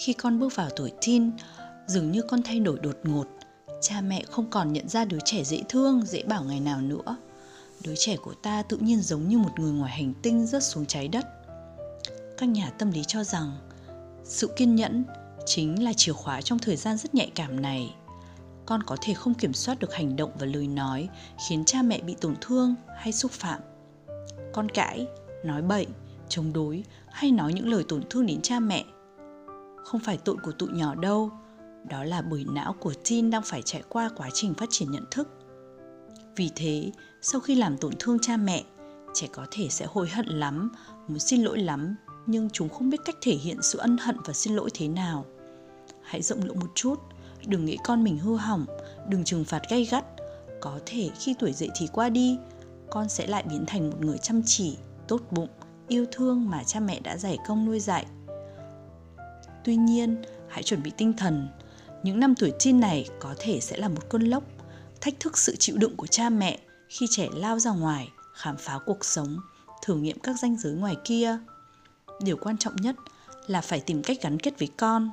Khi con bước vào tuổi teen, dường như con thay đổi đột ngột. Cha mẹ không còn nhận ra đứa trẻ dễ thương, dễ bảo ngày nào nữa. Đứa trẻ của ta tự nhiên giống như một người ngoài hành tinh rớt xuống trái đất. Các nhà tâm lý cho rằng sự kiên nhẫn chính là chìa khóa trong thời gian rất nhạy cảm này. Con có thể không kiểm soát được hành động và lời nói khiến cha mẹ bị tổn thương hay xúc phạm. Con cãi, nói bậy, chống đối hay nói những lời tổn thương đến cha mẹ không phải tội của tụi nhỏ đâu. Đó là bởi não của teen đang phải trải qua quá trình phát triển nhận thức. Vì thế, sau khi làm tổn thương cha mẹ, trẻ có thể sẽ hối hận lắm, muốn xin lỗi lắm, nhưng chúng không biết cách thể hiện sự ân hận và xin lỗi thế nào. Hãy rộng lượng một chút, đừng nghĩ con mình hư hỏng, đừng trừng phạt gay gắt. Có thể khi tuổi dậy thì qua đi, con sẽ lại biến thành một người chăm chỉ, tốt bụng, yêu thương mà cha mẹ đã giải công nuôi dạy tuy nhiên, hãy chuẩn bị tinh thần. Những năm tuổi teen này có thể sẽ là một cơn lốc, thách thức sự chịu đựng của cha mẹ khi trẻ lao ra ngoài, khám phá cuộc sống, thử nghiệm các ranh giới ngoài kia. Điều quan trọng nhất là phải tìm cách gắn kết với con.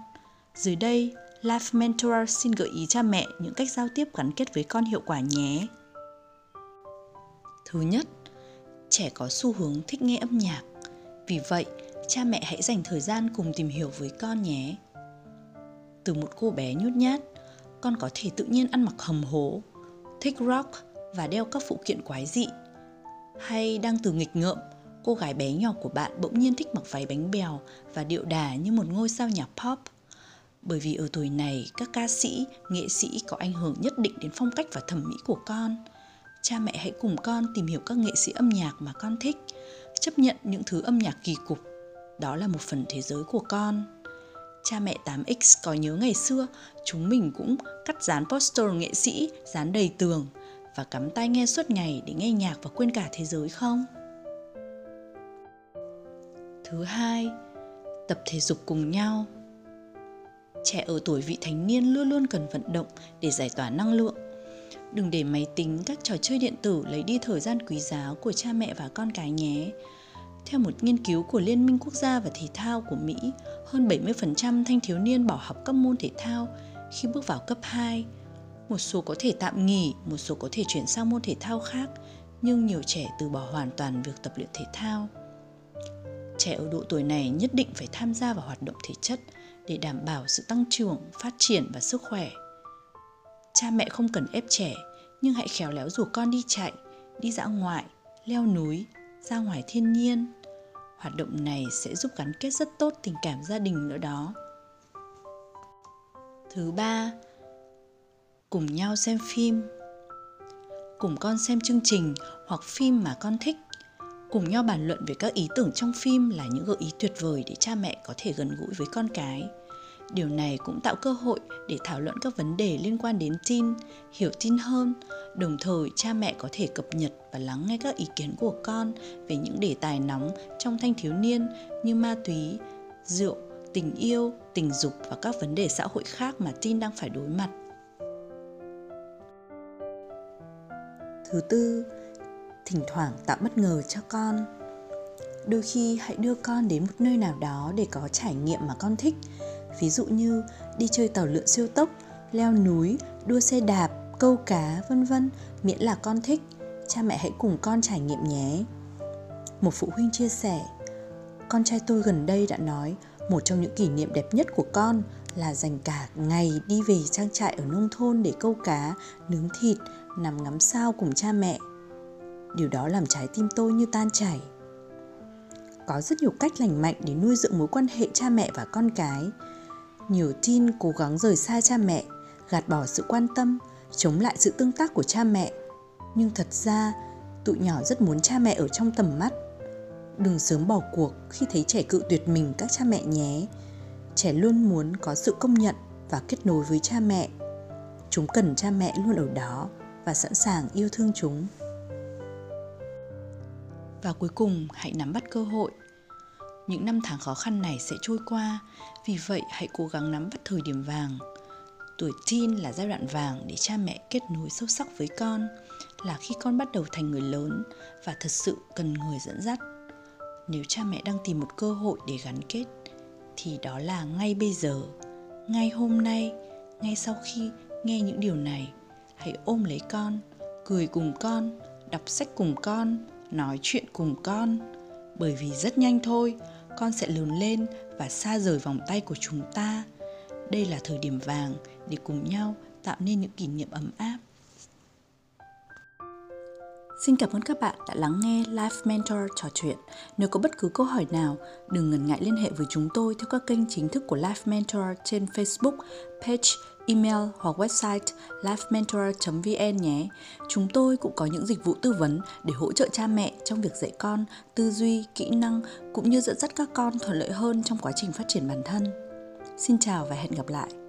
Dưới đây, life mentor xin gợi ý cha mẹ những cách giao tiếp gắn kết với con hiệu quả nhé. Thứ nhất, trẻ có xu hướng thích nghe âm nhạc. Vì vậy cha mẹ hãy dành thời gian cùng tìm hiểu với con nhé. Từ một cô bé nhút nhát, con có thể tự nhiên ăn mặc hầm hố, thích rock và đeo các phụ kiện quái dị. Hay đang từ nghịch ngợm, cô gái bé nhỏ của bạn bỗng nhiên thích mặc váy bánh bèo và điệu đà như một ngôi sao nhạc pop. Bởi vì ở tuổi này, các ca sĩ, nghệ sĩ có ảnh hưởng nhất định đến phong cách và thẩm mỹ của con. Cha mẹ hãy cùng con tìm hiểu các nghệ sĩ âm nhạc mà con thích, chấp nhận những thứ âm nhạc kỳ cục đó là một phần thế giới của con cha mẹ 8X có nhớ ngày xưa chúng mình cũng cắt dán poster nghệ sĩ dán đầy tường và cắm tai nghe suốt ngày để nghe nhạc và quên cả thế giới không? Thứ hai, tập thể dục cùng nhau. Trẻ ở tuổi vị thành niên luôn luôn cần vận động để giải tỏa năng lượng. Đừng để máy tính, các trò chơi điện tử lấy đi thời gian quý giá của cha mẹ và con cái nhé. Theo một nghiên cứu của Liên minh Quốc gia và Thể thao của Mỹ, hơn 70% thanh thiếu niên bỏ học các môn thể thao khi bước vào cấp 2. Một số có thể tạm nghỉ, một số có thể chuyển sang môn thể thao khác, nhưng nhiều trẻ từ bỏ hoàn toàn việc tập luyện thể thao. Trẻ ở độ tuổi này nhất định phải tham gia vào hoạt động thể chất để đảm bảo sự tăng trưởng, phát triển và sức khỏe. Cha mẹ không cần ép trẻ, nhưng hãy khéo léo rủ con đi chạy, đi dã ngoại, leo núi, ra ngoài thiên nhiên hoạt động này sẽ giúp gắn kết rất tốt tình cảm gia đình nữa đó. Thứ ba, cùng nhau xem phim. Cùng con xem chương trình hoặc phim mà con thích. Cùng nhau bàn luận về các ý tưởng trong phim là những gợi ý tuyệt vời để cha mẹ có thể gần gũi với con cái điều này cũng tạo cơ hội để thảo luận các vấn đề liên quan đến tin, hiểu tin hơn. Đồng thời, cha mẹ có thể cập nhật và lắng nghe các ý kiến của con về những đề tài nóng trong thanh thiếu niên như ma túy, rượu, tình yêu, tình dục và các vấn đề xã hội khác mà tin đang phải đối mặt. Thứ tư, thỉnh thoảng tạo bất ngờ cho con. Đôi khi hãy đưa con đến một nơi nào đó để có trải nghiệm mà con thích ví dụ như đi chơi tàu lượn siêu tốc, leo núi, đua xe đạp, câu cá, vân vân, miễn là con thích, cha mẹ hãy cùng con trải nghiệm nhé. Một phụ huynh chia sẻ, con trai tôi gần đây đã nói một trong những kỷ niệm đẹp nhất của con là dành cả ngày đi về trang trại ở nông thôn để câu cá, nướng thịt, nằm ngắm sao cùng cha mẹ. Điều đó làm trái tim tôi như tan chảy. Có rất nhiều cách lành mạnh để nuôi dưỡng mối quan hệ cha mẹ và con cái, nhiều teen cố gắng rời xa cha mẹ, gạt bỏ sự quan tâm, chống lại sự tương tác của cha mẹ. Nhưng thật ra, tụi nhỏ rất muốn cha mẹ ở trong tầm mắt. Đừng sớm bỏ cuộc khi thấy trẻ cự tuyệt mình các cha mẹ nhé. Trẻ luôn muốn có sự công nhận và kết nối với cha mẹ. Chúng cần cha mẹ luôn ở đó và sẵn sàng yêu thương chúng. Và cuối cùng, hãy nắm bắt cơ hội những năm tháng khó khăn này sẽ trôi qua. Vì vậy, hãy cố gắng nắm bắt thời điểm vàng. Tuổi teen là giai đoạn vàng để cha mẹ kết nối sâu sắc với con, là khi con bắt đầu thành người lớn và thật sự cần người dẫn dắt. Nếu cha mẹ đang tìm một cơ hội để gắn kết, thì đó là ngay bây giờ. Ngay hôm nay, ngay sau khi nghe những điều này, hãy ôm lấy con, cười cùng con, đọc sách cùng con, nói chuyện cùng con. Bởi vì rất nhanh thôi con sẽ lớn lên và xa rời vòng tay của chúng ta. Đây là thời điểm vàng để cùng nhau tạo nên những kỷ niệm ấm áp. Xin cảm ơn các bạn đã lắng nghe Life Mentor trò chuyện. Nếu có bất cứ câu hỏi nào, đừng ngần ngại liên hệ với chúng tôi theo các kênh chính thức của Life Mentor trên Facebook, page, email hoặc website lifementor.vn nhé. Chúng tôi cũng có những dịch vụ tư vấn để hỗ trợ cha mẹ trong việc dạy con, tư duy, kỹ năng cũng như dẫn dắt các con thuận lợi hơn trong quá trình phát triển bản thân. Xin chào và hẹn gặp lại.